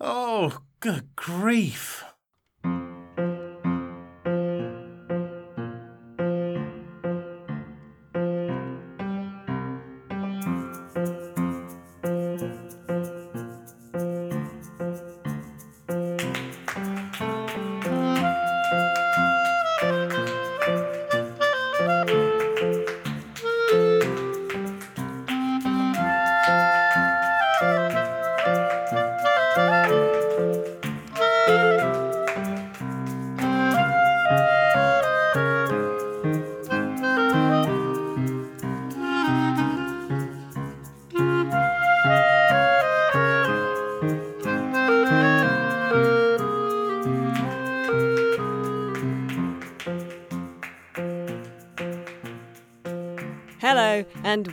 Oh, good grief.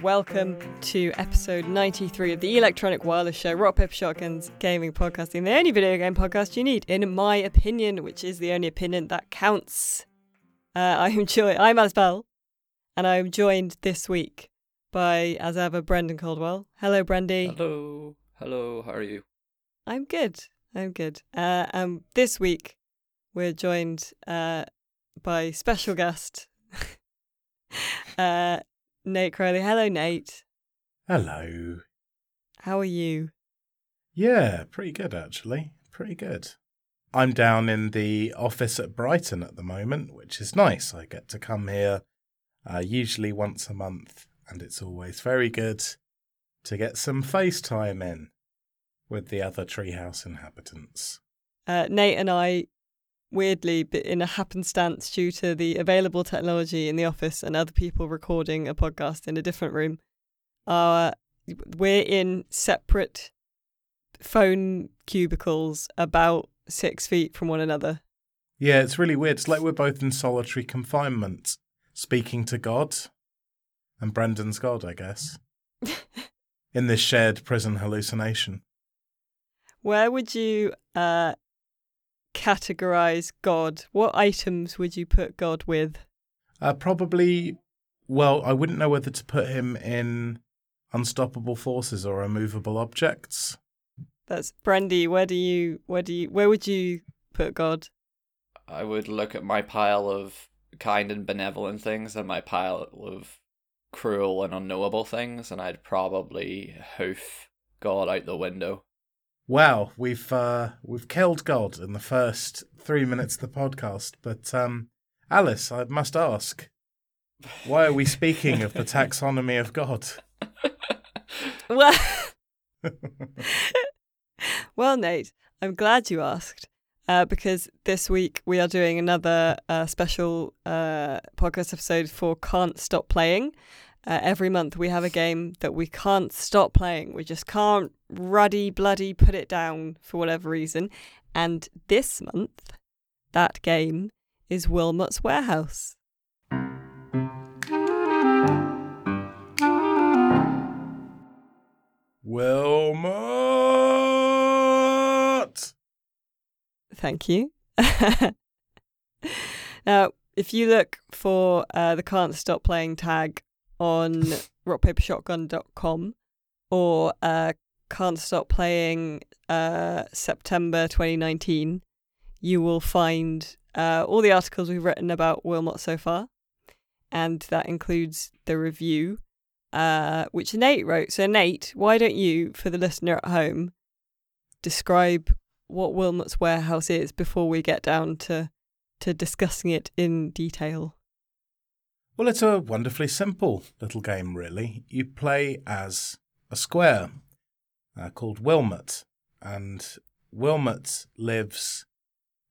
Welcome to episode 93 of the Electronic Wireless Show, Rock Paper Shotguns Gaming Podcasting, the only video game podcast you need, in my opinion, which is the only opinion that counts. Uh, I'm joined. I'm Alice Bell, and I'm joined this week by, as ever, Brendan Caldwell. Hello, Brandy. Hello. Hello. How are you? I'm good. I'm good. Uh, um, this week we're joined uh, by special guest uh, Nate Crowley. Hello, Nate. Hello. How are you? Yeah, pretty good actually. Pretty good. I'm down in the office at Brighton at the moment, which is nice. I get to come here uh, usually once a month, and it's always very good to get some FaceTime in with the other treehouse inhabitants. Uh, Nate and I, weirdly, but in a happenstance due to the available technology in the office and other people recording a podcast in a different room, are we're in separate phone cubicles about six feet from one another. Yeah, it's really weird. It's like we're both in solitary confinement, speaking to God. And Brendan's God, I guess. in this shared prison hallucination. Where would you uh, categorize God? What items would you put God with? Uh, probably, well, I wouldn't know whether to put him in unstoppable forces or immovable objects. That's Brandy. Where do you? Where do you? Where would you put God? I would look at my pile of kind and benevolent things and my pile of cruel and unknowable things, and I'd probably hoof God out the window. Wow, we've uh, we've killed God in the first three minutes of the podcast. But um, Alice, I must ask, why are we speaking of the taxonomy of God? Well, well, Nate, I'm glad you asked. Uh, because this week we are doing another uh, special uh, podcast episode for Can't Stop Playing. Uh, every month we have a game that we can't stop playing. We just can't ruddy bloody put it down for whatever reason. And this month, that game is Wilmot's Warehouse. Wilmot! Thank you. now, if you look for uh, the Can't Stop Playing tag on rockpapershotgun.com or uh, Can't Stop Playing uh, September 2019, you will find uh, all the articles we've written about Wilmot so far. And that includes the review, uh, which Nate wrote. So, Nate, why don't you, for the listener at home, describe what Wilmot's Warehouse is before we get down to, to discussing it in detail? Well, it's a wonderfully simple little game, really. You play as a square uh, called Wilmot, and Wilmot lives,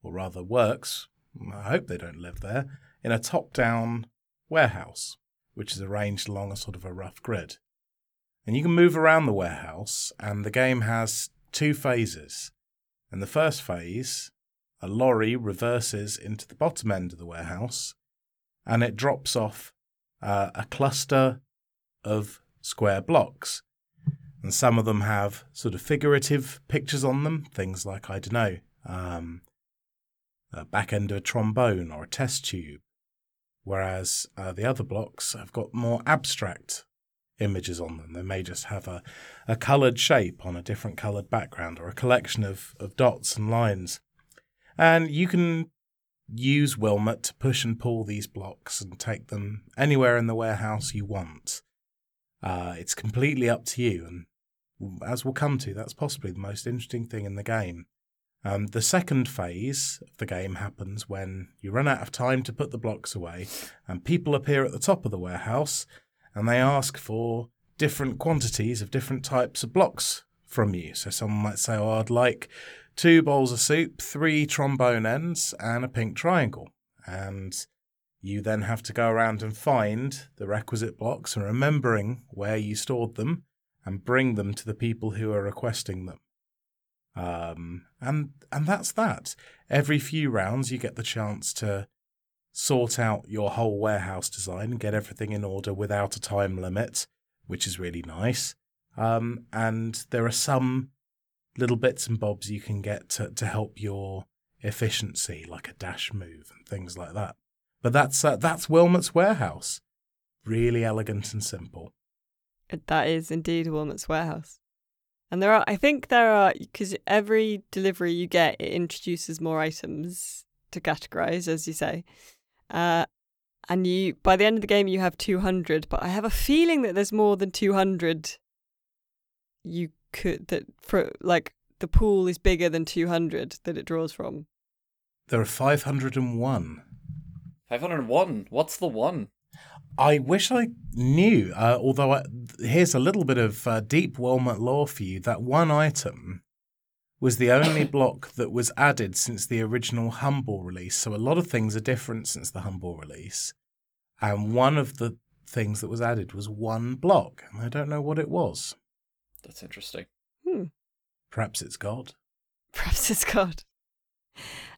or rather works, I hope they don't live there, in a top down warehouse, which is arranged along a sort of a rough grid. And you can move around the warehouse, and the game has two phases. In the first phase, a lorry reverses into the bottom end of the warehouse and it drops off uh, a cluster of square blocks. And some of them have sort of figurative pictures on them, things like, I don't know, um, a back end of a trombone or a test tube. Whereas uh, the other blocks have got more abstract images on them. They may just have a, a coloured shape on a different coloured background or a collection of, of dots and lines. And you can use Wilmot to push and pull these blocks and take them anywhere in the warehouse you want. Uh, it's completely up to you, and as we'll come to, that's possibly the most interesting thing in the game. Um, the second phase of the game happens when you run out of time to put the blocks away, and people appear at the top of the warehouse and they ask for different quantities of different types of blocks from you. So someone might say, Oh, I'd like two bowls of soup, three trombone ends, and a pink triangle. And you then have to go around and find the requisite blocks and remembering where you stored them and bring them to the people who are requesting them. Um, and and that's that. Every few rounds, you get the chance to sort out your whole warehouse design and get everything in order without a time limit, which is really nice. Um, and there are some little bits and bobs you can get to, to help your efficiency, like a dash move and things like that. But that's uh, that's Wilmot's warehouse. Really elegant and simple. That is indeed Wilmot's warehouse. And there are, I think there are, because every delivery you get, it introduces more items to categorize, as you say. Uh, and you, by the end of the game, you have 200, but I have a feeling that there's more than 200 you could, that for like the pool is bigger than 200 that it draws from. There are 501. 501? What's the one? I wish I knew. Uh, although I, here's a little bit of uh, deep Wilmot lore for you. That one item was the only block that was added since the original Humble release. So a lot of things are different since the Humble release. And one of the things that was added was one block, and I don't know what it was. That's interesting. Hmm. Perhaps it's God. Perhaps it's God.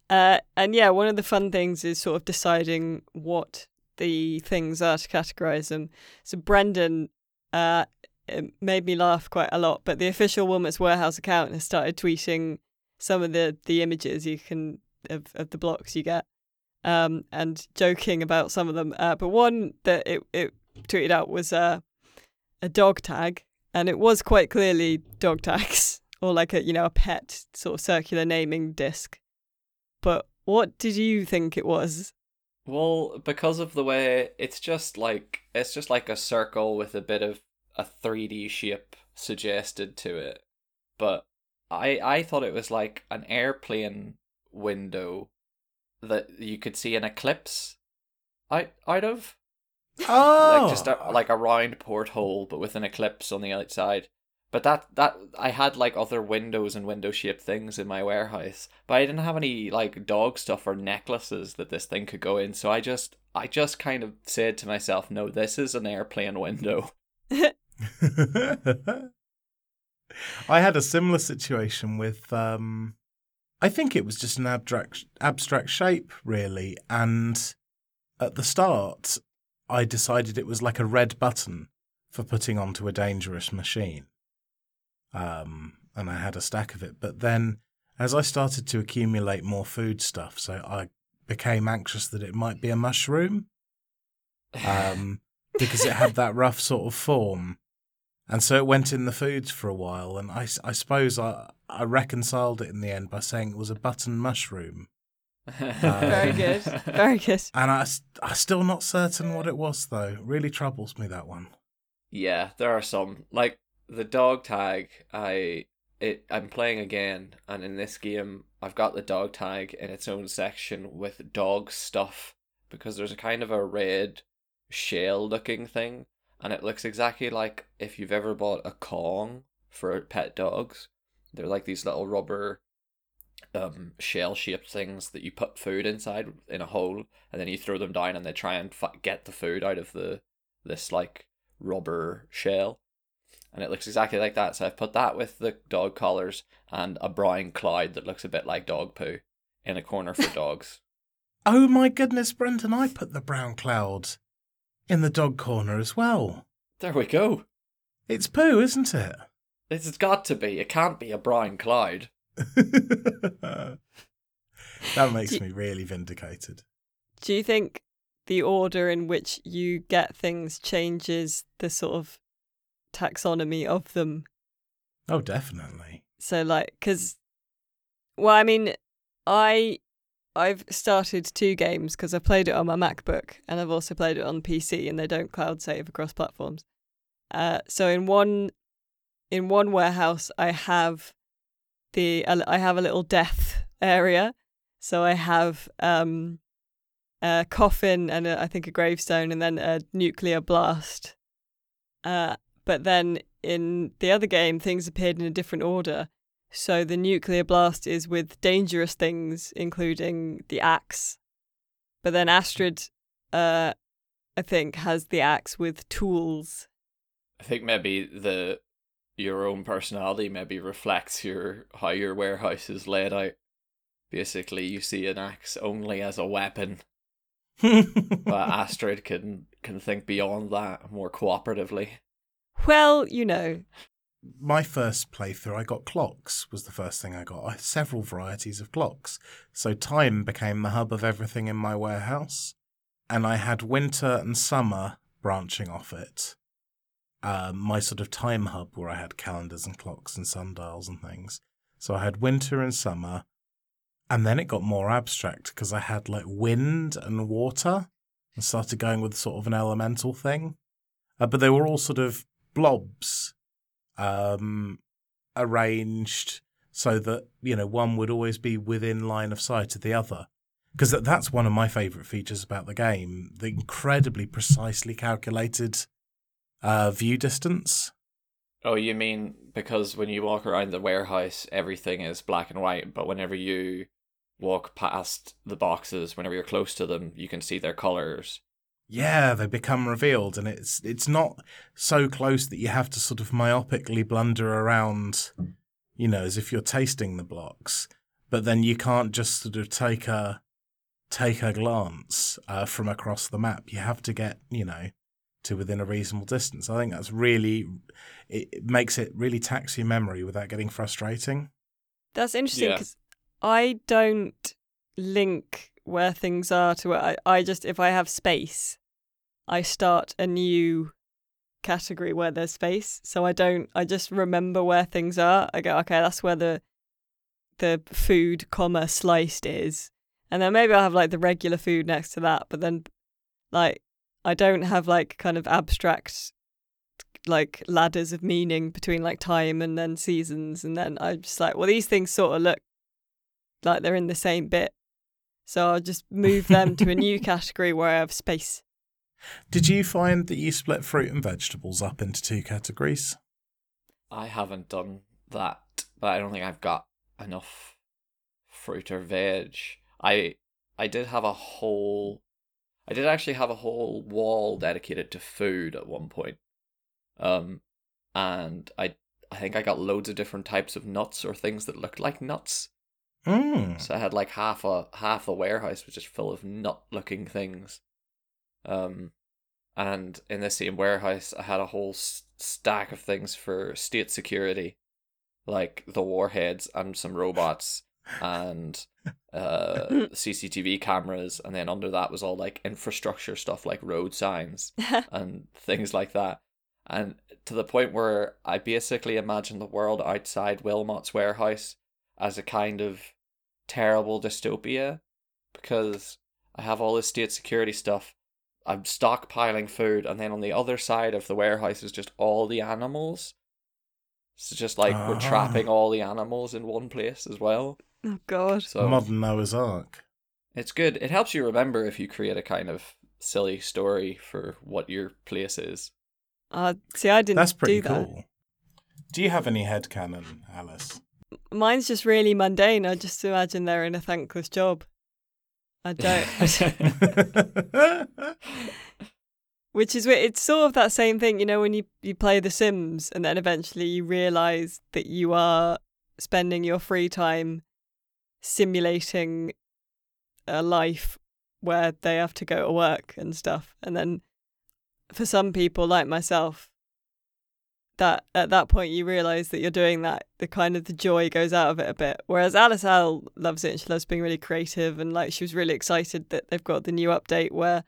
Uh, and yeah, one of the fun things is sort of deciding what the things are to categorize them. So Brendan uh, it made me laugh quite a lot, but the official Wilmot's Warehouse account has started tweeting some of the, the images you can of, of the blocks you get um, and joking about some of them. Uh, but one that it, it tweeted out was uh, a dog tag, and it was quite clearly dog tags or like a you know a pet sort of circular naming disc. But what did you think it was? Well, because of the way it's just like it's just like a circle with a bit of a 3D shape suggested to it. But I I thought it was like an airplane window that you could see an eclipse out out of. Oh, Like just a, like a round porthole but with an eclipse on the outside. But that that I had like other windows and window shaped things in my warehouse, but I didn't have any like dog stuff or necklaces that this thing could go in. So I just I just kind of said to myself, "No, this is an airplane window." I had a similar situation with um I think it was just an abstract abstract shape really and at the start I decided it was like a red button for putting onto a dangerous machine. Um and I had a stack of it but then as I started to accumulate more food stuff so I became anxious that it might be a mushroom um because it had that rough sort of form and so it went in the foods for a while, and I, I suppose I, I reconciled it in the end by saying it was a button mushroom. Uh, Very good. Very good. And I, I'm still not certain what it was, though. It really troubles me, that one. Yeah, there are some like the dog tag. I it I'm playing again, and in this game, I've got the dog tag in its own section with dog stuff because there's a kind of a red shell looking thing, and it looks exactly like if you've ever bought a Kong for pet dogs. They're like these little rubber um shell shaped things that you put food inside in a hole and then you throw them down and they try and f- get the food out of the this like rubber shell. And it looks exactly like that. So i've put that with the dog collars and a brown cloud that looks a bit like dog poo in a corner for dogs. Oh my goodness, Brendan, I put the brown cloud in the dog corner as well. there we go. It's poo, isn't it? it's got to be. It can't be a brown cloud that makes Do- me really vindicated. Do you think the order in which you get things changes the sort of taxonomy of them. Oh, definitely. So like, because, well, I mean, I I've started two games because I've played it on my MacBook and I've also played it on PC, and they don't cloud save across platforms. Uh, so in one in one warehouse, I have the I have a little death area. So I have um, a coffin and a, I think a gravestone, and then a nuclear blast. Uh, but then in the other game, things appeared in a different order. So the nuclear blast is with dangerous things, including the axe. But then Astrid, uh, I think, has the axe with tools. I think maybe the your own personality maybe reflects your how your warehouse is laid out. Basically, you see an axe only as a weapon, but Astrid can can think beyond that more cooperatively. Well, you know, my first playthrough, I got clocks, was the first thing I got. I had several varieties of clocks. So time became the hub of everything in my warehouse. And I had winter and summer branching off it. Um, my sort of time hub where I had calendars and clocks and sundials and things. So I had winter and summer. And then it got more abstract because I had like wind and water and started going with sort of an elemental thing. Uh, but they were all sort of blobs um, arranged so that you know one would always be within line of sight of the other because that's one of my favorite features about the game the incredibly precisely calculated uh, view distance oh you mean because when you walk around the warehouse everything is black and white but whenever you walk past the boxes whenever you're close to them you can see their colors yeah, they become revealed, and it's it's not so close that you have to sort of myopically blunder around, you know, as if you're tasting the blocks. But then you can't just sort of take a take a glance uh, from across the map. You have to get, you know, to within a reasonable distance. I think that's really it, it makes it really tax your memory without getting frustrating. That's interesting because yeah. I don't link where things are to where I, I just if I have space, I start a new category where there's space. So I don't I just remember where things are. I go, okay, that's where the the food comma sliced is. And then maybe I'll have like the regular food next to that, but then like I don't have like kind of abstract like ladders of meaning between like time and then seasons and then I'm just like, well these things sort of look like they're in the same bit. So I'll just move them to a new category where I have space. Did you find that you split fruit and vegetables up into two categories? I haven't done that, but I don't think I've got enough fruit or veg. I I did have a whole I did actually have a whole wall dedicated to food at one point. Um and I I think I got loads of different types of nuts or things that looked like nuts. Mm. So I had like half a half a warehouse was just full of nut looking things. Um, and in the same warehouse, I had a whole stack of things for state security, like the warheads and some robots and uh, CCTV cameras, and then under that was all like infrastructure stuff like road signs and things like that. And to the point where I basically imagine the world outside Wilmot's warehouse as a kind of terrible dystopia because I have all this state security stuff. I'm stockpiling food, and then on the other side of the warehouse is just all the animals. It's just like we're ah. trapping all the animals in one place as well. Oh god. So modern Noah's Ark. It's good. It helps you remember if you create a kind of silly story for what your place is. Uh see I didn't That's pretty do cool. Do you have any headcanon, Alice? Mine's just really mundane. I just imagine they're in a thankless job. I don't. Which is it's sort of that same thing, you know, when you, you play The Sims and then eventually you realize that you are spending your free time simulating a life where they have to go to work and stuff. And then for some people like myself, that at that point you realize that you're doing that the kind of the joy goes out of it a bit whereas alice Al loves it and she loves being really creative and like she was really excited that they've got the new update where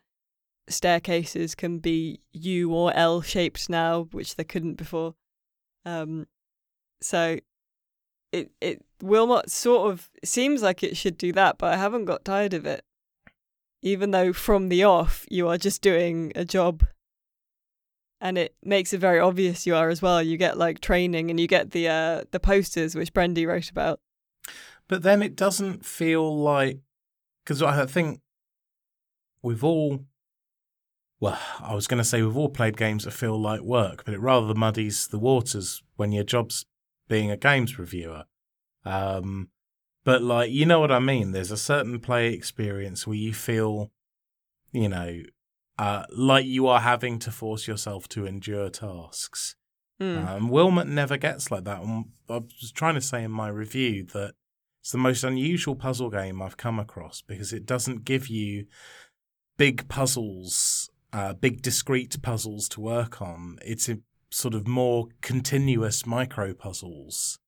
staircases can be U or L shaped now, which they couldn't before. Um, so it it Wilmot sort of seems like it should do that, but I haven't got tired of it. Even though from the off you are just doing a job and it makes it very obvious you are as well. You get like training and you get the uh the posters which Brendy wrote about. But then it doesn't feel like because I think we've all well, I was going to say we've all played games that feel like work, but it rather muddies the waters when your job's being a games reviewer. Um, but like, you know what I mean? There's a certain play experience where you feel, you know, uh, like you are having to force yourself to endure tasks. Mm. Um, Wilmot never gets like that. And I was trying to say in my review that it's the most unusual puzzle game I've come across because it doesn't give you big puzzles, uh, big discrete puzzles to work on. It's sort of more continuous micro puzzles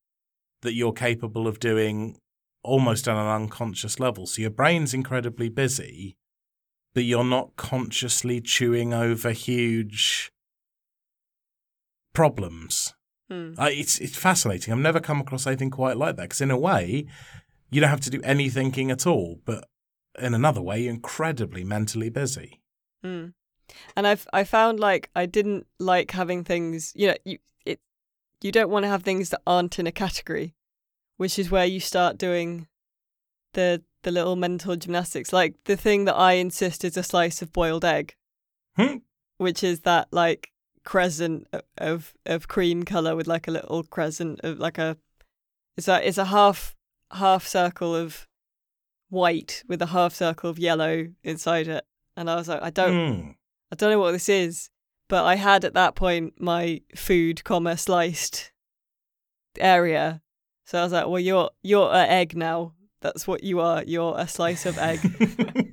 that you're capable of doing almost on an unconscious level. So your brain's incredibly busy, but you're not consciously chewing over huge problems. Hmm. Uh, it's it's fascinating. I've never come across anything quite like that because in a way, you don't have to do any thinking at all, but in another way, you're incredibly mentally busy. Mm. And I've I found like I didn't like having things. You know, you it you don't want to have things that aren't in a category, which is where you start doing the the little mental gymnastics. Like the thing that I insist is a slice of boiled egg, Hmm. which is that like crescent of of cream color with like a little crescent of like a it's a it's a half half circle of white with a half circle of yellow inside it. And I was like, I don't Hmm. I don't know what this is, but I had at that point my food, comma sliced area. So I was like, well, you're you're an egg now. That's what you are. You're a slice of egg.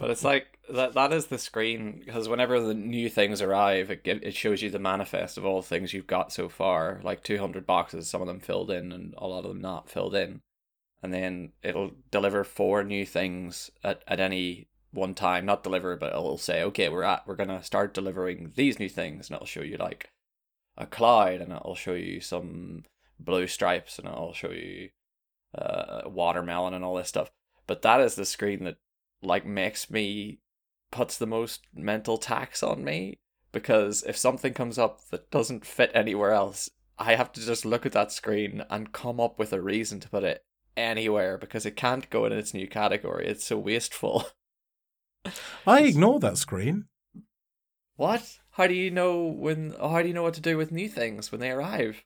But it's like that that is the screen because whenever the new things arrive, it it shows you the manifest of all things you've got so far, like 200 boxes, some of them filled in and a lot of them not filled in. And then it'll deliver four new things at, at any one time, not deliver, but it'll say, "Okay, we're at we're to start delivering these new things." And it'll show you like a cloud and it'll show you some blue stripes and it'll show you uh, watermelon and all this stuff. But that is the screen that like makes me puts the most mental tax on me because if something comes up that doesn't fit anywhere else, I have to just look at that screen and come up with a reason to put it anywhere because it can't go in its new category. It's so wasteful. I ignore that screen. What? How do you know when how do you know what to do with new things when they arrive?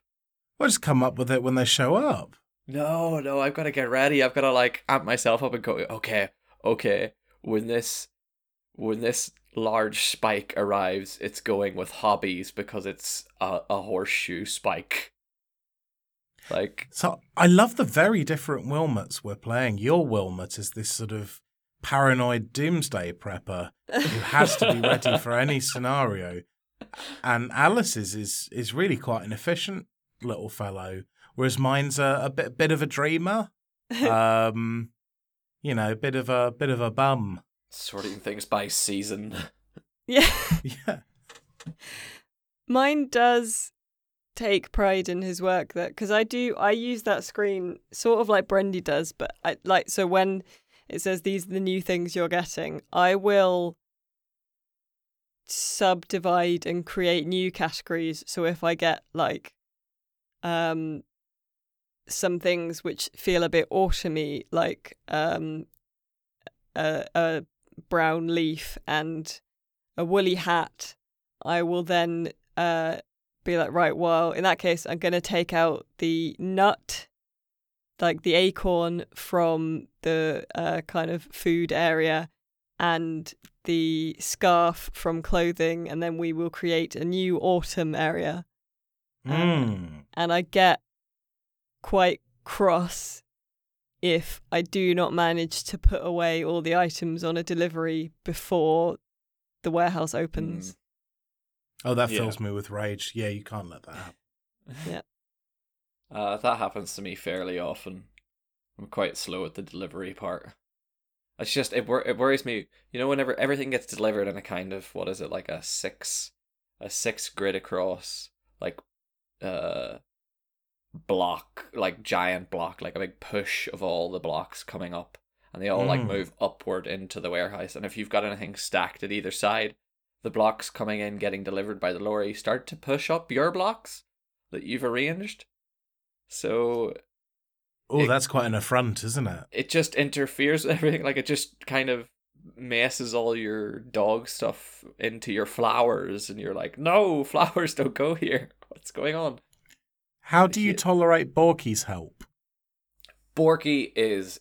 I just come up with it when they show up. No, no, I've got to get ready. I've got to like amp myself up and go, okay, okay, when this when this large spike arrives, it's going with hobbies because it's a, a horseshoe spike. Like, So I love the very different Wilmots we're playing. Your Wilmot is this sort of paranoid doomsday prepper who has to be ready for any scenario. And Alice's is is really quite an efficient little fellow, whereas mine's a, a bit bit of a dreamer. Um, you know, bit of a bit of a bum. sorting things by season. yeah. Yeah. Mine does take pride in his work that because I do I use that screen sort of like Brendy does, but I like so when it says these are the new things you're getting, I will subdivide and create new categories. So if I get like um some things which feel a bit autumny, like um a, a brown leaf and a woolly hat, I will then uh be like, right, well, in that case, I'm going to take out the nut, like the acorn from the uh, kind of food area, and the scarf from clothing, and then we will create a new autumn area. Mm. And I get quite cross if I do not manage to put away all the items on a delivery before the warehouse opens. Oh, that Yeah. fills me with rage. Yeah, you can't let that happen. Uh, that happens to me fairly often. I'm quite slow at the delivery part. It's just it wor- it worries me. You know, whenever everything gets delivered in a kind of what is it like a six, a six grid across like, uh, block like giant block like a big push of all the blocks coming up, and they all like Mm. move upward into the warehouse. And if you've got anything stacked at either side, the blocks coming in getting delivered by the lorry start to push up your blocks that you've arranged. So Oh, It- that's quite an affront, isn't it? it just interferes with everything. Like it just kind of messes all your dog stuff into your flowers, and you're like, no, flowers don't go here. What's going on? How do you tolerate Borky's help? Borky is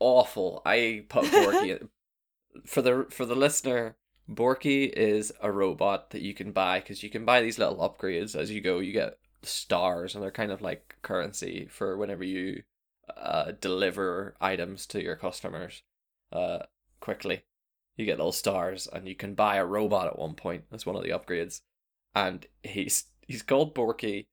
awful. I put Borky for the for the listener. Borky is a robot that you can buy because you can buy these little upgrades as you go. You get stars, and they're kind of like currency for whenever you uh, deliver items to your customers uh, quickly. You get little stars, and you can buy a robot at one point. That's one of the upgrades, and he's he's called Borky.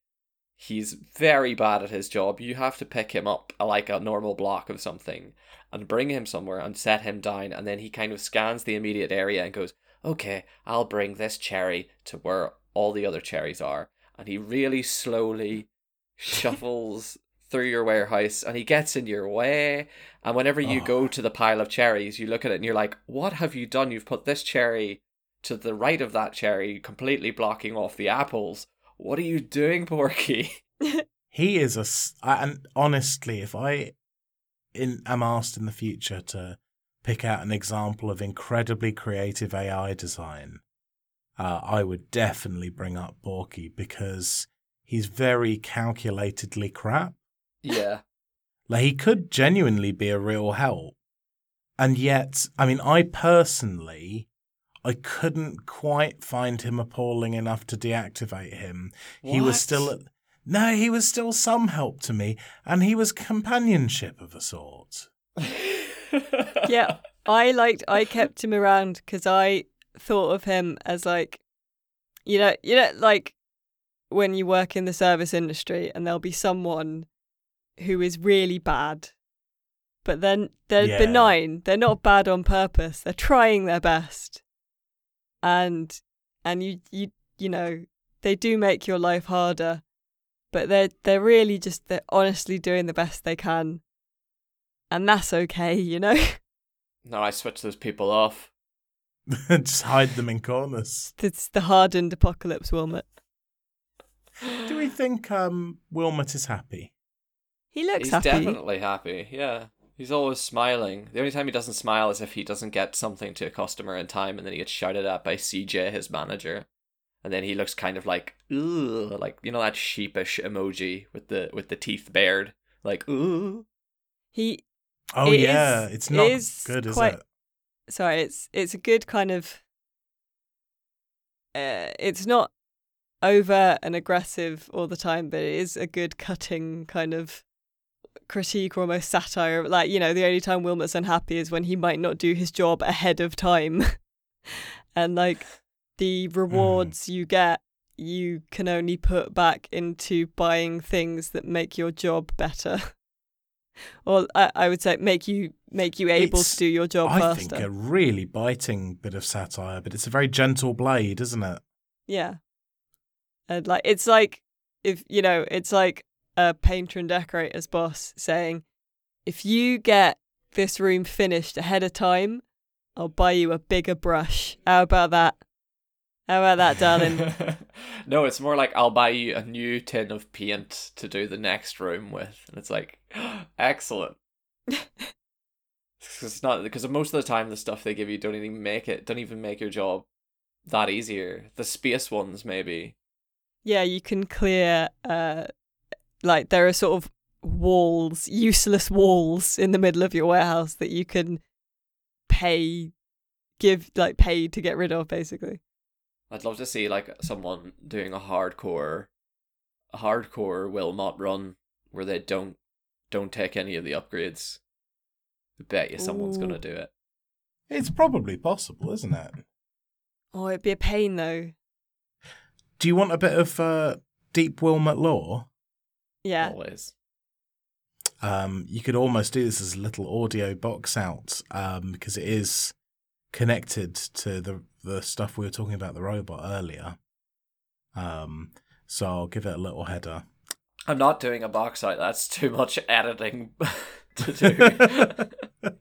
He's very bad at his job. You have to pick him up uh, like a normal block of something and bring him somewhere and set him down, and then he kind of scans the immediate area and goes, "Okay, I'll bring this cherry to where all the other cherries are." And he really slowly shuffles through your warehouse and he gets in your way. And whenever you Oh. go ah. to the pile of cherries, you look at it and you're like, "What have you done? You've put this cherry to the right of that cherry, completely blocking off the apples. What are you doing, Porky?" He is a. s- I- And honestly, if I in, am asked in the future to pick out an example of incredibly creative AI design, uh, I would definitely bring up Borky because he's very calculatedly crap. yeah. Like he could genuinely be a real help. And yet, I mean, I personally, I couldn't quite find him appalling enough to deactivate him. He was What? still, no, he was still some help to me, and he was companionship of a sort. yeah, I liked. I kept him around because I thought of him as like, you know, you know, like when you work in the service industry and there'll be someone who is really bad, but then they're Yeah. benign. They're not bad on purpose. They're trying their best, and and you you you know they do make your life harder, but they're they're really just they're honestly doing the best they can, and that's okay, you know. no, I switch those people off. Just hide them in corners. It's the hardened apocalypse, Wilmot. Do we think um, Wilmot is happy? He looks He's happy. definitely happy. Yeah. He's always smiling. The only time he doesn't smile is if he doesn't get something to a customer in time and then he gets shouted at by CJ, his manager. And then he looks kind of like, ooh, like you know that sheepish emoji with the with the teeth bared, like ooh. He Oh It yeah, is- it's not is good, is quite- it? Sorry, it's it's a good kind of. Uh, it's not over and aggressive all the time, but it is a good cutting kind of critique or almost satire. Like you know, the only time Wilmot's unhappy is when he might not do his job ahead of time, and like the rewards you get, you can only put back into buying things that make your job better. Or I, I would say make you make you able It's- to do your job I faster. think a really biting bit of satire, but it's a very gentle blade, isn't it? Yeah. And like it's like if you know, it's like a painter and decorator's boss saying, If you get this room finished ahead of time, I'll buy you a bigger brush. How about that? How about that, darling? no, it's more like I'll buy you a new tin of paint to do the next room with, and it's like, excellent. Cause it's not because most of the time the stuff they give you don't even make it, don't even make your job that easier. The space ones maybe. yeah, you can clear uh like there are sort of walls, useless walls in the middle of your warehouse that you can pay give like pay to get rid of basically. I'd love to see like someone doing a hardcore, a hardcore Wilmot run where they don't don't take any of the upgrades. I bet you someone's Ooh. gonna do it. It's probably possible, isn't it? Oh, it'd be a pain though. Do you want a bit of uh, deep Wilmot lore? Yeah. Always. Um, you could almost do this as a little audio box out um, because it is connected to the the stuff we were talking about the robot earlier. Um, so I'll give it a little header. I'm not doing a box out. That's too much editing to do.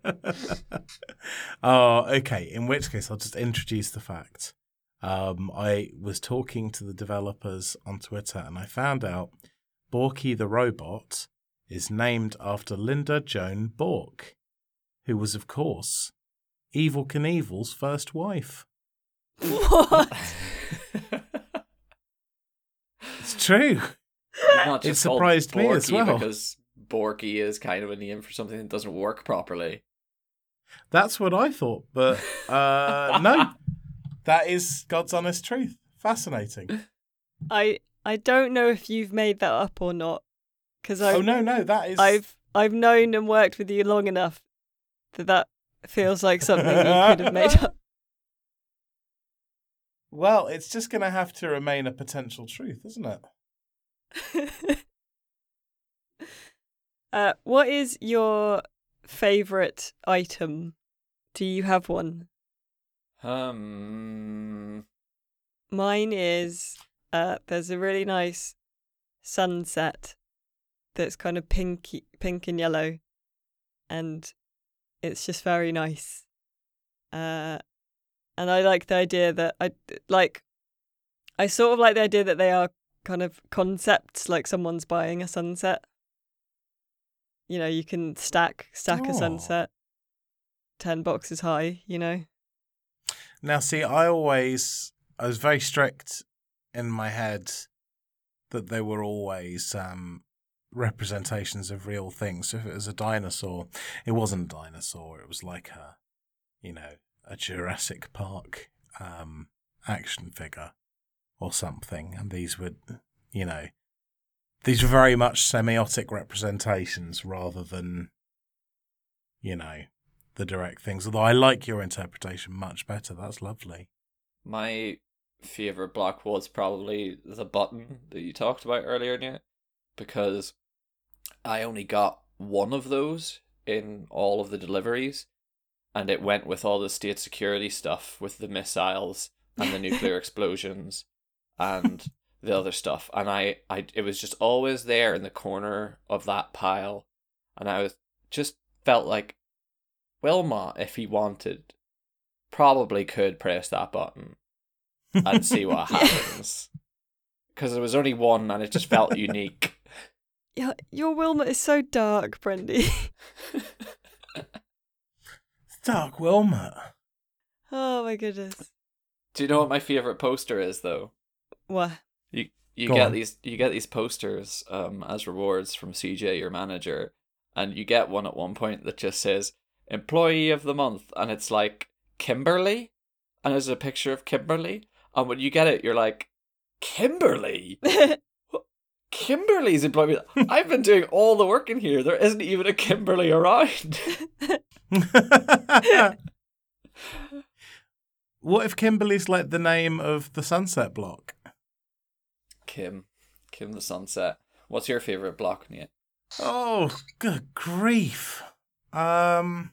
oh, okay. In which case, I'll just introduce the fact. Um, I was talking to the developers on Twitter and I found out Borky the robot is named after Linda Joan Bork, who was, of course, Evel Knievel's first wife. What? It's true. Not It just called surprised me as well. because Borky is kind of a name for something that doesn't work properly. That's what I thought, but uh, no, that is God's honest truth. Fascinating. I I don't know if you've made that up or not, because Oh I've no, no, that is. I've I've known and worked with you long enough that that feels like something you could have made up. Well, it's just going to have to remain a potential truth, isn't it? uh, what is your favorite item? Do you have one? Um, Mine is uh, there's a really nice sunset that's kind of pinky, pink and yellow, and it's just very nice. Uh, and I like the idea that I like. I sort of like the idea that they are kind of concepts, like someone's buying a sunset. You know, you can stack stack Aw. a sunset, ten boxes high. You know. Now, see, I always I was very strict in my head that they were always um, representations of real things. So if it was a dinosaur, it wasn't a dinosaur. It was like a, you know, a Jurassic Park um, action figure or something. And these would, you know, these were very much semiotic representations rather than, you know, the direct things. Although I like your interpretation much better. That's lovely. my favorite block was probably the button that you talked about earlier, Nate, because I only got one of those in all of the deliveries, and it went with all the state security stuff with the missiles and the nuclear explosions and the other stuff. And I, I, it was just always there in the corner of that pile, and I was just felt like Wilmot if he wanted, probably could press that button and see what happens. Because there was only one, and it just felt unique. Yeah, your Wilmot is so dark, Brendy. Dark Wilmot. oh my goodness. Do you know what my favorite poster is, though? What? You you Go get on. these you get these posters um as rewards from CJ, your manager, and you get one at one point that just says "Employee of the Month," and it's like Kimberly, and there's a picture of Kimberly, and when you get it, you're like, Kimberly. Kimberly's employee. I've been doing all the work in here. There isn't even a Kimberly around. what if Kimberly's like the name of the sunset block? Kim, Kim the Sunset. What's your favorite block, Nate? Oh, good grief. Um.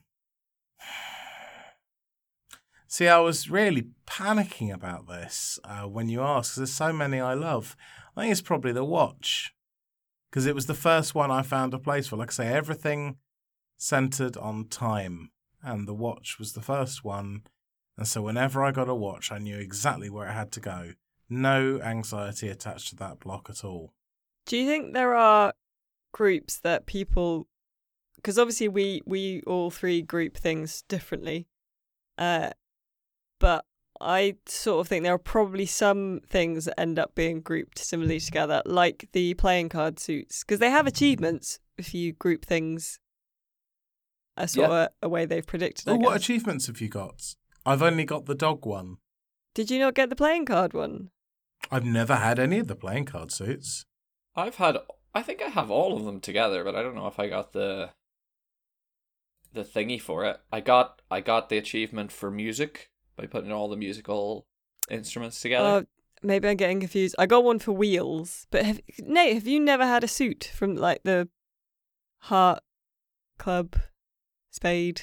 See, I was really panicking about this uh, when you asked. there's so many I love. I think it's probably the watch because it was the first one I found a place for. Like I say, everything centered on time, and the watch was the first one. And so, whenever I got a watch, I knew exactly where it had to go. No anxiety attached to that block at all. Do you think there are groups that people because obviously we we all three group things differently. Uh but I sort of think there are probably some things that end up being grouped similarly together, like the playing card suits, because they have achievements if you group things a sort Yeah. of a way they've predicted. I Oh, what achievements have you got? I've only got the dog one. Did you not get the playing card one? I've never had any of the playing card suits. I've had I think I have all of them together, but I don't know if I got the the thingy for it. I got I got the achievement for music by putting all the musical instruments together. Oh, maybe I'm getting confused. I got one for wheels, but have, Nate, have you never had a suit from like the heart, club, spade.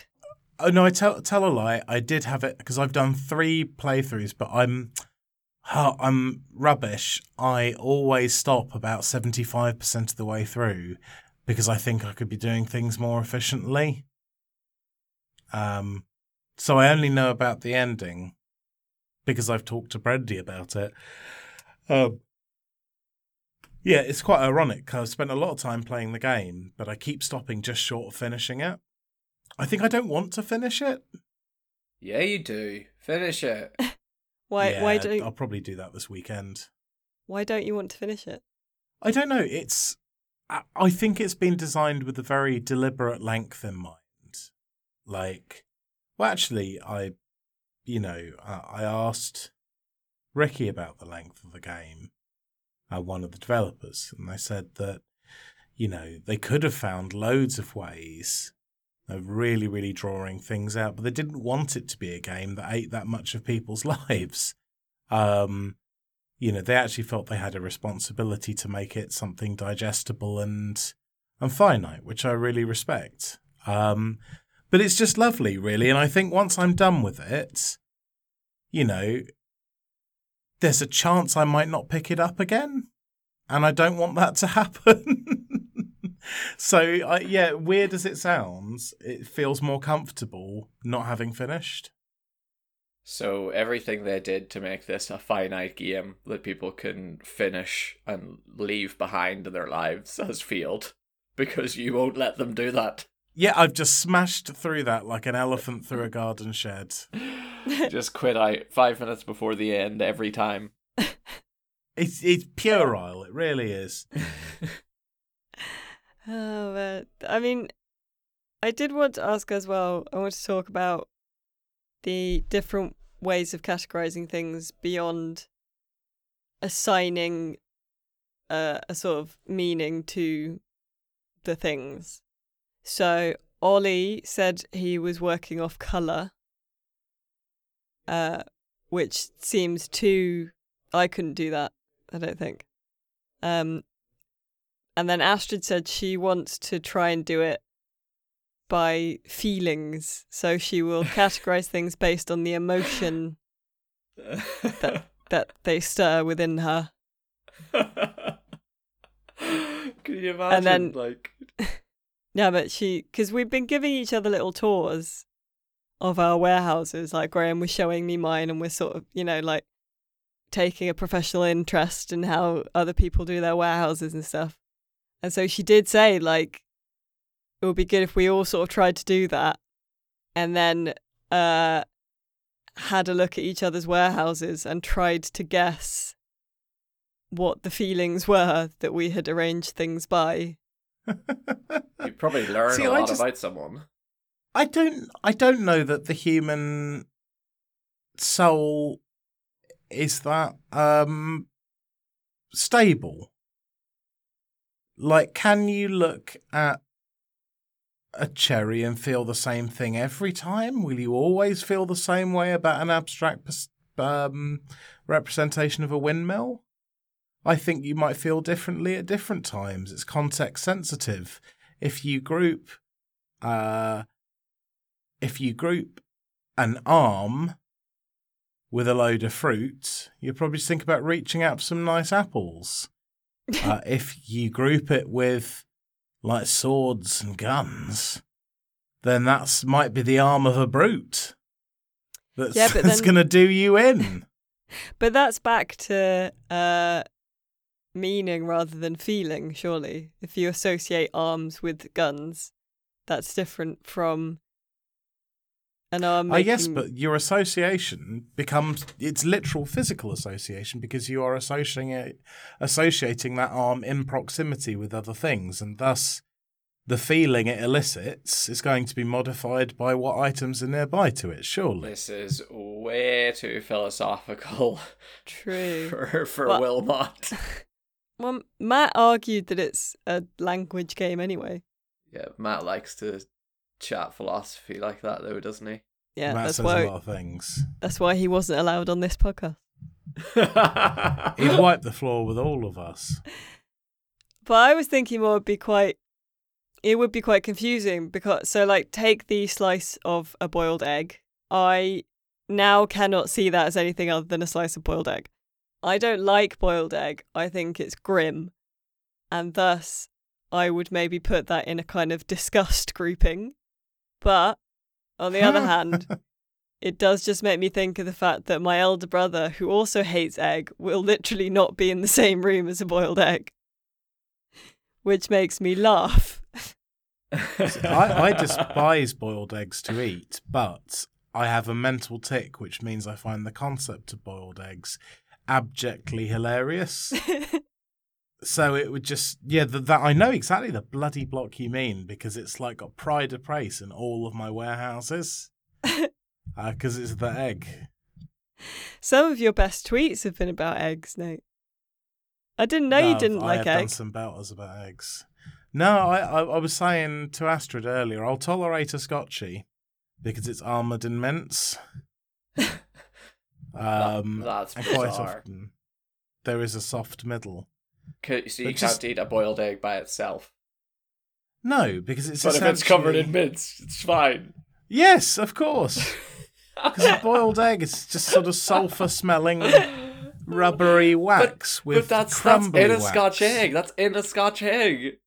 Oh no, I tell tell a lie. I did have it because I've done three playthroughs, but I'm oh, I'm rubbish. I always stop about seventy five percent of the way through because I think I could be doing things more efficiently. Um, so I only know about the ending because I've talked to Brendy about it. Um, yeah, it's quite ironic because I've spent a lot of time playing the game, but I keep stopping just short of finishing it. I think I don't want to finish it. Yeah, you do. Finish it. Why? Yeah, why don't? I'll probably do that this weekend. Why don't you want to finish it? I don't know. It's. I- I think it's been designed with a very deliberate length in mind. Like, well, actually, I, you know, I asked Ricky about the length of the game, uh, one of the developers, and they said that, you know, they could have found loads of ways of really, really drawing things out, but they didn't want it to be a game that ate that much of people's lives. Um, you know, they actually felt they had a responsibility to make it something digestible and and finite, which I really respect. Um, but it's just lovely, really, and I think once I'm done with it, you know, there's a chance I might not pick it up again, and I don't want that to happen. so, I, yeah, weird as it sounds, it feels more comfortable not having finished. So everything they did to make this a finite game that people can finish and leave behind in their lives has failed because you won't let them do that. Yeah, I've just smashed through that like an elephant through a garden shed. Just quit out five minutes before the end every time. It's it's puerile, it really is. Oh, but I mean, I did want to ask as well. I want to talk about the different ways of categorizing things beyond assigning a, a sort of meaning to the things. So Ollie said he was working off color, uh, which seems too. I couldn't do that. I don't think. Um, and then Astrid said she wants to try and do it by feelings. So she will categorize things based on the emotion that that they stir within her. Can you imagine? and then- like, Yeah, but she because we've been giving each other little tours of our warehouses. Like Graham was showing me mine, and we're sort of you know like taking a professional interest in how other people do their warehouses and stuff. And so she did say like it would be good if we all sort of tried to do that, and then uh had a look at each other's warehouses and tried to guess what the feelings were that we had arranged things by. You probably learn See, a lot just- about someone. I don't I don't know that the human soul is that um stable. Like can you look at a cherry and feel the same thing every time? Will you always feel the same way about an abstract um, representation of a windmill? I think you might feel differently at different times. It's context sensitive. If you group uh if you group an arm with a load of fruit, you probably think about reaching out for some nice apples. uh, if you group it with like swords and guns, then that might be the arm of a brute. That's, Yeah, that's going to do you in. But that's back to uh, meaning rather than feeling, surely. If you associate arms with guns, that's different from an arm. I guess, but your association becomes it's literal physical association because you are associating associating that arm in proximity with other things, and thus the feeling it elicits is going to be modified by what items are nearby to it. Surely, This is way too philosophical True. for for Well- Wilmot. Well, Matt argued that it's a language game anyway. Yeah, Matt likes to chat philosophy like that, though, doesn't he? Yeah, Matt that's says a lot why of things. that's why he wasn't allowed on this podcast. He'd wipe the floor with all of us. But I was thinking more would be quite it would be quite confusing because so like take the slice of a boiled egg. I now cannot see that as anything other than a slice of boiled egg. I don't like boiled egg. I think it's grim. And thus I would maybe put that in a kind of disgust grouping. But on the other hand, it does just make me think of the fact that my elder brother, who also hates egg, will literally not be in the same room as a boiled egg. Which makes me laugh. I, I despise boiled eggs to eat, but I have a mental tick, which means I find the concept of boiled eggs abjectly hilarious. so it would just yeah the, that I know exactly the bloody block you mean because it's like got pride of place in all of my warehouses because uh, it's the egg. Some of your best tweets have been about eggs, Nate. I didn't know No, you didn't I like have done eggs. some belters about eggs. No, I, I I was saying to Astrid earlier, I'll tolerate a scotchy because it's armoured in mince. Um, That's and quite often there is a soft middle. Could- So you But can't just- eat a boiled egg by itself. No, because it's but if it's covered in essentially- mince, it's fine. Yes, of course. Because a boiled egg is just sort of sulphur smelling rubbery wax with but that's that's crumbly in a wax. Scotch egg. That's in a Scotch egg.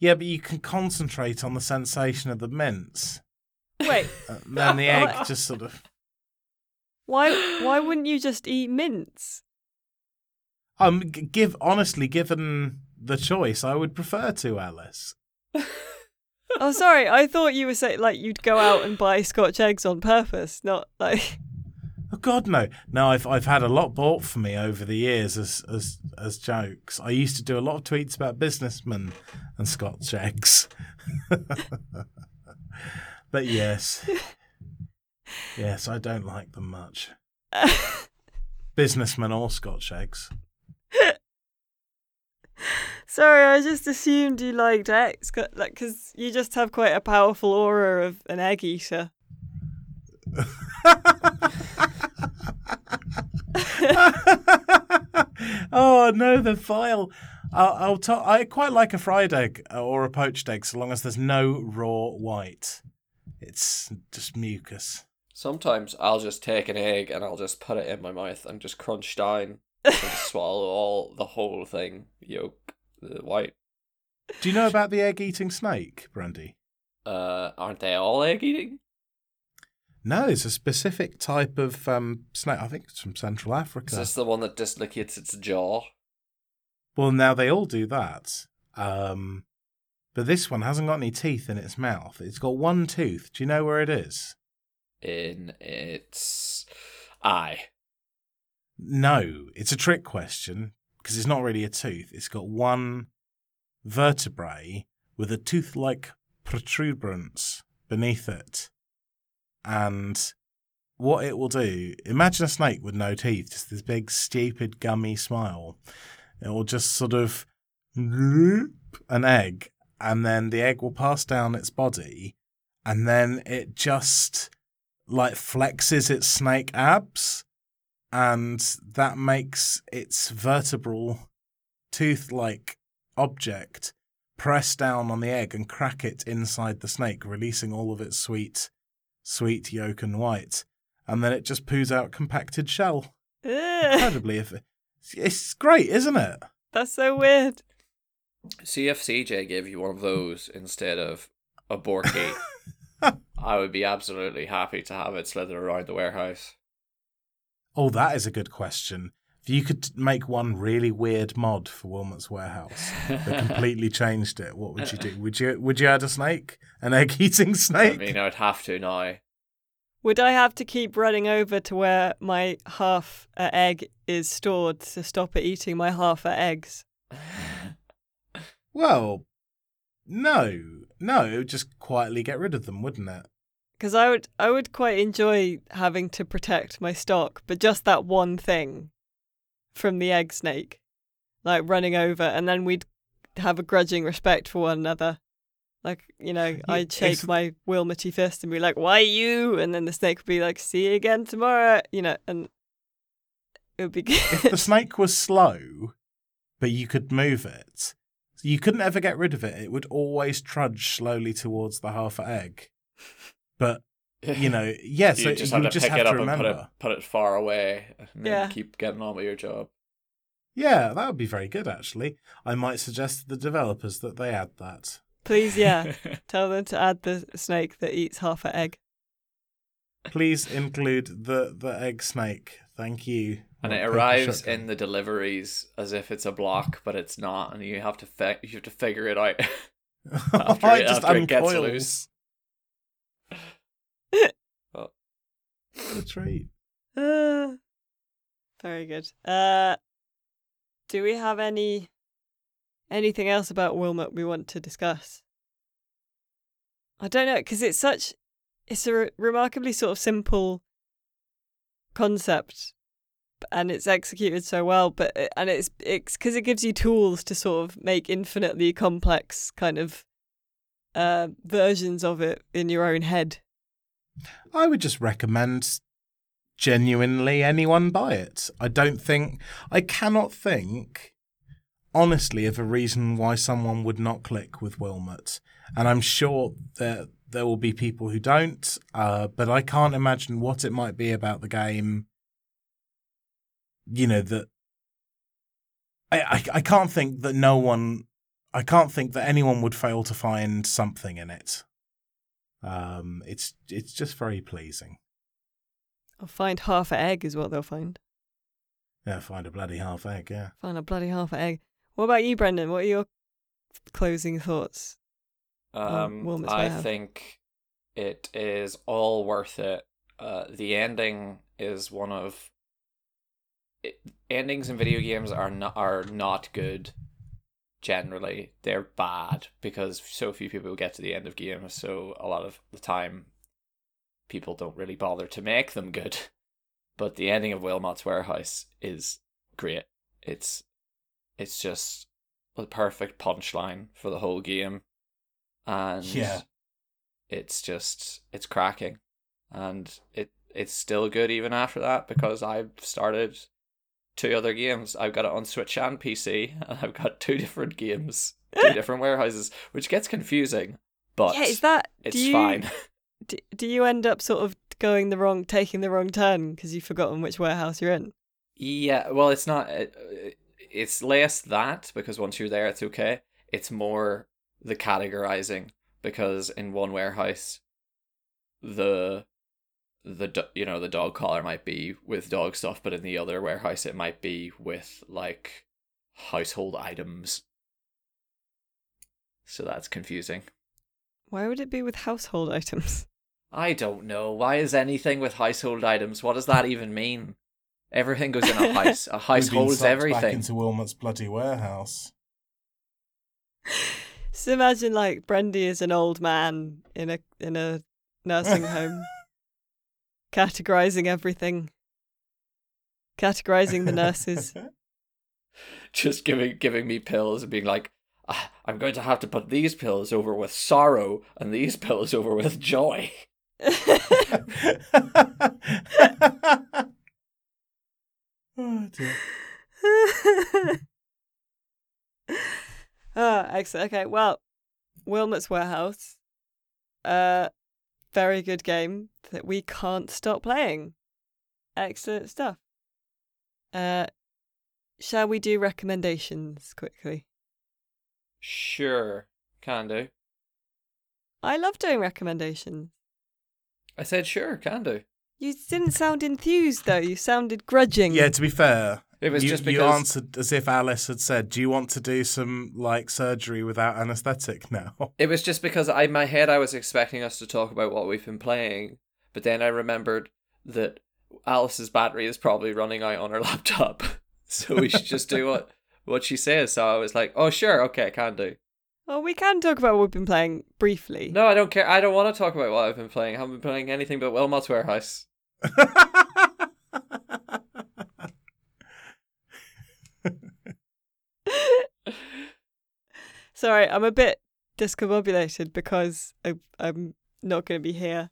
Yeah, but you can concentrate on the sensation of the mince. Wait, And then the egg just sort of. Why why wouldn't you just eat mints? Um, give honestly, given the choice, I would prefer to Alice. Oh, sorry. I thought you were saying like you'd go out and buy Scotch eggs on purpose, not like. Oh God, no, no. I've I've had a lot bought for me over the years as as as jokes. I used to do a lot of tweets about businessmen and Scotch eggs. but yes, yes, I don't like them much. Businessmen or Scotch eggs. Sorry, I just assumed you liked eggs, like because you just have quite a powerful aura of an egg eater. oh no, the file. I'll, I'll. I quite like a fried egg uh, or a poached egg, so long as there's no raw white. It's just mucus. Sometimes I'll just take an egg and I'll just put it in my mouth and just crunch down and swallow all the whole thing, yolk, the white. Do you know about the egg-eating snake, Brandy? Uh, aren't they all egg eating? No, it's a specific type of um, snake. I think it's from Central Africa. Is Africa. this the one that dislocates its jaw? Well, now they all do that. Um, but this one hasn't got any teeth in its mouth. It's got one tooth. Do you know where it is? In its eye. No, it's a trick question because it's not really a tooth. It's got one vertebrae with a tooth like protuberance beneath it. And what it will do, imagine a snake with no teeth, just this big, stupid, gummy smile. It will just sort of an egg, and then the egg will pass down its body, and then it just like flexes its snake abs and that makes its vertebral tooth like object press down on the egg and crack it inside the snake, releasing all of its sweet, sweet yolk and white. And then it just poos out compacted shell. Ugh, Incredibly, if it's great, isn't it? that's so weird. See if CJ gave you one of those instead of a Borky. I would be absolutely happy to have it slither around the warehouse. Oh, that is a good question. If you could make one really weird mod for Wilmot's Warehouse that completely changed it, what would you do? Would you would you add a snake, an egg-eating snake? I mean, I'd have to now. Would I have to keep running over to where my half uh, egg is stored to stop it eating my half uh, eggs? Well, no, no. It would just quietly get rid of them, wouldn't it? Because I would, I would quite enjoy having to protect my stock, but just that one thing from the egg snake, like running over, and then we'd have a grudging respect for one another. Like you know, I'd it's- shake my Wilmoty fist and be like, "Why you?" And then the snake would be like, "See you again tomorrow." You know, and it would be good. If the snake was slow, but you could move it, So you couldn't ever get rid of it. It would always trudge slowly towards the half a egg. But you know, yeah. So you just have would to just pick have it to up and remember. put it put it far away, and then Yeah. keep getting on with your job. Yeah, that would be very good. Actually, I might suggest to the developers that they add that. Please, yeah. Tell them to add the snake that eats half an egg. Please include the the egg snake. Thank you. And it arrives in the deliveries as if it's a block, but it's not, and you have to fi- you have to figure it out. after it- just after it gets loose. What a treat. Uh, very good. Uh, do we have any anything else about Wilmot we want to discuss? I don't know because it's such it's a re- remarkably sort of simple concept and it's executed so well but and it's it's because it gives you tools to sort of make infinitely complex kind of uh versions of it in your own head I would just recommend genuinely anyone buy it. I don't think I cannot think honestly of a reason why someone would not click with Wilmot. And I'm sure that there will be people who don't, uh, but I can't imagine what it might be about the game. You know that I, I I can't think that no one I can't think that anyone would fail to find something in it. Um, it's it's just very pleasing. I'll find half an egg is what they'll find Yeah, find a bloody half egg. Yeah. Find a bloody half egg. What about you, Brendan? What are your closing thoughts? Um, Wilmot's I Warehouse. think it is all worth it. Uh, the ending is one of it, endings in video games are not are not good. Generally, they're bad because so few people get to the end of games. So a lot of the time, people don't really bother to make them good. But the ending of Wilmot's Warehouse is great. It's it's just the perfect punchline for the whole game and Yeah. it's just it's cracking and it it's still good even after that because I've started two other games. I've got it on Switch and PC and I've got two different games, two different warehouses, which gets confusing, but yeah, is that it's you, fine. Do, do you end up sort of going the wrong, taking the wrong turn because you've forgotten which warehouse you're in? Yeah, well, it's not. It, it's less that because once you're there, it's okay. It's more the categorizing because in one warehouse, the the do- you know the dog collar might be with dog stuff, but in the other warehouse, it might be with like household items. So that's confusing. Why would it be with household items? I don't know. Why is anything with household items? What does that even mean? Everything goes in a house. A house We've holds sucked Back into Wilmot's bloody warehouse. So imagine like Brendy is an old man in a in a nursing home, categorizing everything, categorizing the nurses. just giving giving me pills and being like, "Ah, I'm going to have to put these pills over with sorrow and these pills over with joy. oh dear. Ah, excellent. Okay, well, Wilmot's Warehouse, uh, very good game that we can't stop playing. Excellent stuff. Uh, shall we do recommendations quickly? Sure, can do. I love doing recommendations. I said sure, can do. You didn't sound enthused though. You sounded grudging. Yeah, to be fair, It was you, just because you answered as if Alice had said, "Do you want to do some like surgery without anaesthetic now?" it was just because I in my head I was expecting us to talk about what we've been playing, but then I remembered that Alice's battery is probably running out on her laptop, so we should just do what what she says. So I was like, oh sure, okay, I can do. Well, we can talk about what we've been playing briefly. No, I don't care. I don't want to talk about what I've been playing. I haven't been playing anything but Wilmot's Warehouse. Sorry, I'm a bit discombobulated because I, I'm not going to be here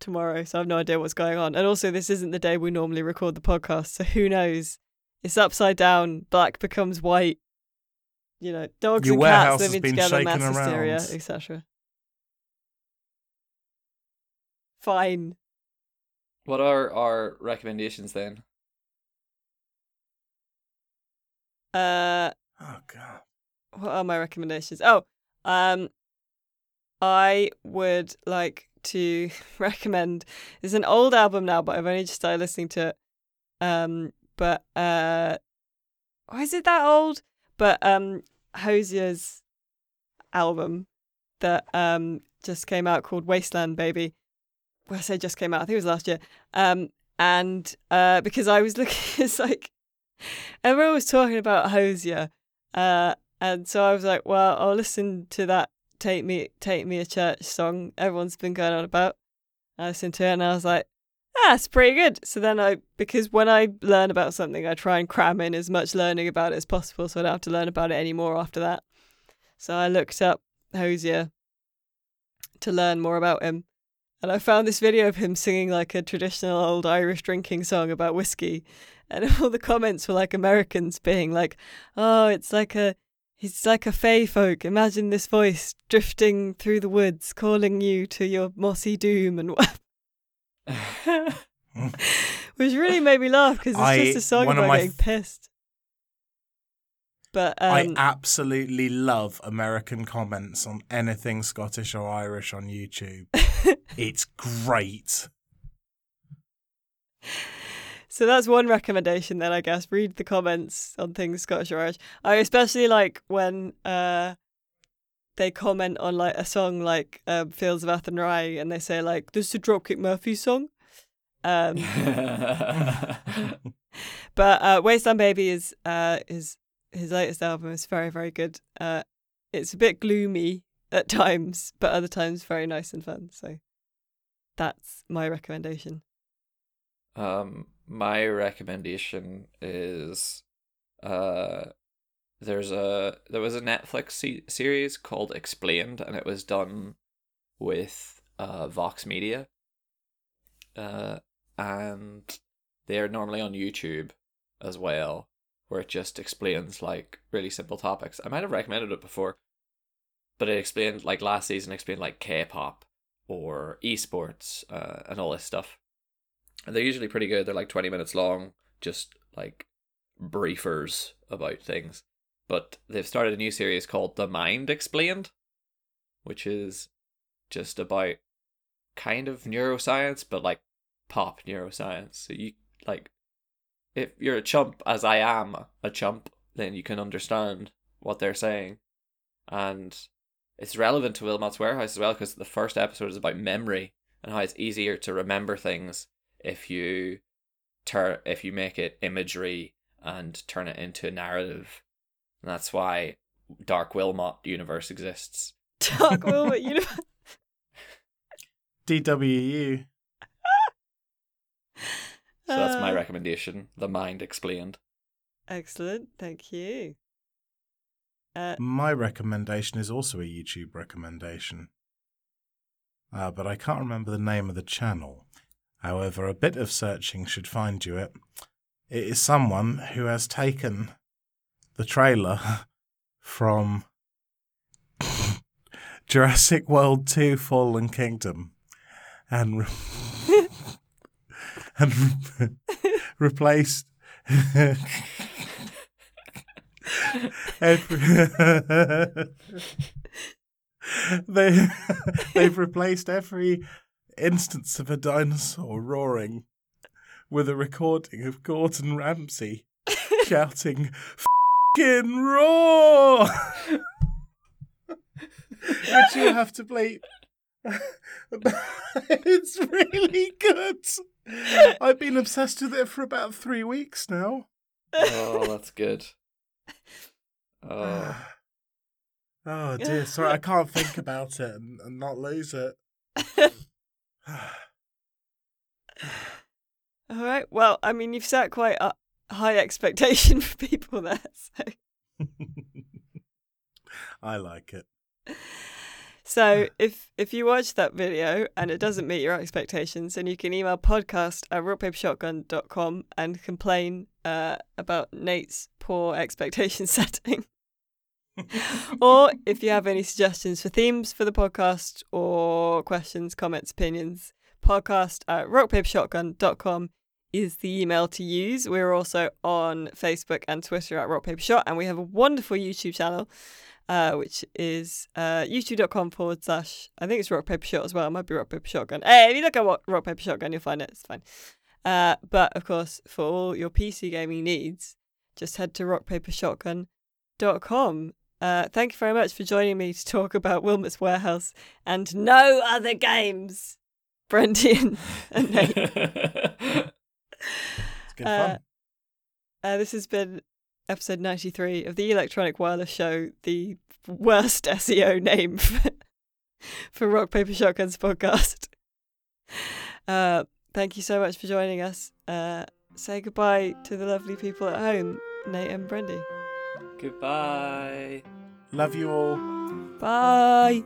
tomorrow, so I have no idea what's going on. And also, this isn't the day we normally record the podcast, so who knows? It's upside down, black becomes white, you know, dogs Your and cats living together, mass shaken hysteria, etc. Fine. What are our recommendations then? Uh, Oh god. what are my recommendations? Oh, um, I would like to recommend. It's an old album now, but I've only just started listening to it. Um, but uh, why is it that old? But um, Hozier's album that um just came out called Wasteland Baby. Well, I say just came out. I think it was last year. Um, and uh, because I was looking, it's like everyone was talking about Hosier, uh, and so I was like, well, I'll listen to that "Take Me, Take Me a Church" song everyone's been going on about. I listened to it and I was like, ah, it's pretty good. So then I, because when I learn about something, I try and cram in as much learning about it as possible, so I don't have to learn about it anymore after that. So I looked up Hozier to learn more about him. And I found this video of him singing like a traditional old Irish drinking song about whiskey. And all the comments were like Americans being like, oh, it's like a, he's like a fey folk. Imagine this voice drifting through the woods, calling you to your mossy doom and what. Which really made me laugh because it's I- just a song about getting pissed. But I um, absolutely love American comments on anything Scottish or Irish on YouTube. it's great. So that's one recommendation then, I guess. Read the comments on things Scottish or Irish. I especially like when uh, they comment on like a song like um, Fields of Athenry and they say like, this is a Dropkick Murphys song. Um, but uh, Wasteland Baby is uh, his, his latest album is very, very good. Uh, it's a bit gloomy at times, but other times very nice and fun. So that's my recommendation. Um, my recommendation is, uh, there's a there was a Netflix se- series called Explained, and it was done with uh Vox Media. Uh, and they are normally on YouTube as well, where it just explains like really simple topics. I might have recommended it before, but it explained like last season explained like K-pop or esports uh, and all this stuff. And they're usually pretty good. They're like 20 minutes long, just like briefers about things. But they've started a new series called The Mind Explained, which is just about kind of neuroscience, but like pop neuroscience. So you like, if you're a chump, as I am a chump, then you can understand what they're saying. And it's relevant to Wilmot's Warehouse as well because the first episode is about memory and how it's easier to remember things if you turn if you make it imagery and turn it into a narrative. And that's why Dark Wilmot universe exists. Dark Wilmot Universe. DWU. So that's my Uh, recommendation. The Mind Explained. Excellent. Thank you. Uh, My recommendation is also a YouTube recommendation. Uh, but I can't remember the name of the channel. However, a bit of searching should find you it. It is someone who has taken the trailer from Jurassic World 2 Fallen Kingdom and, re- and re- replaced. every they they've replaced every instance of a dinosaur roaring with a recording of Gordon Ramsay shouting "Fucking roar!" which you have to bleep. it's really good. I've been obsessed with it for about three weeks now. Oh, that's good. Oh. oh dear, sorry, I can't think about it and, and not lose it. all right. Well, I mean, you've set quite a high expectation for people there. So, I like it. So if if you watch that video and it doesn't meet your expectations, then you can email podcast at rockpapershotgun.com and complain uh, about Nate's poor expectation setting. or if you have any suggestions for themes for the podcast or questions, comments, opinions, podcast at rockpapershotgun.com is the email to use. We're also on Facebook and Twitter at Rock Paper Shot, and we have a wonderful YouTube channel, uh, which is uh, youtube.com forward slash, I think it's Rock Paper Shot as well. It might be Rock Paper Shotgun. Hey, if you look at what Rock Paper Shotgun, you'll find it. It's fine. Uh, but of course, for all your PC gaming needs, just head to rockpapershotgun.com. Uh, thank you very much for joining me to talk about Wilmot's Warehouse and no other games, Brendan and Nate. It's good Uh, fun. Uh, this has been episode 93 of the Electronic Wireless Show, the worst SEO name for, for Rock Paper Shotguns podcast. Uh, thank you so much for joining us. Uh, say goodbye to the lovely people at home, Nate and Brendy. Goodbye. Love you all. Bye.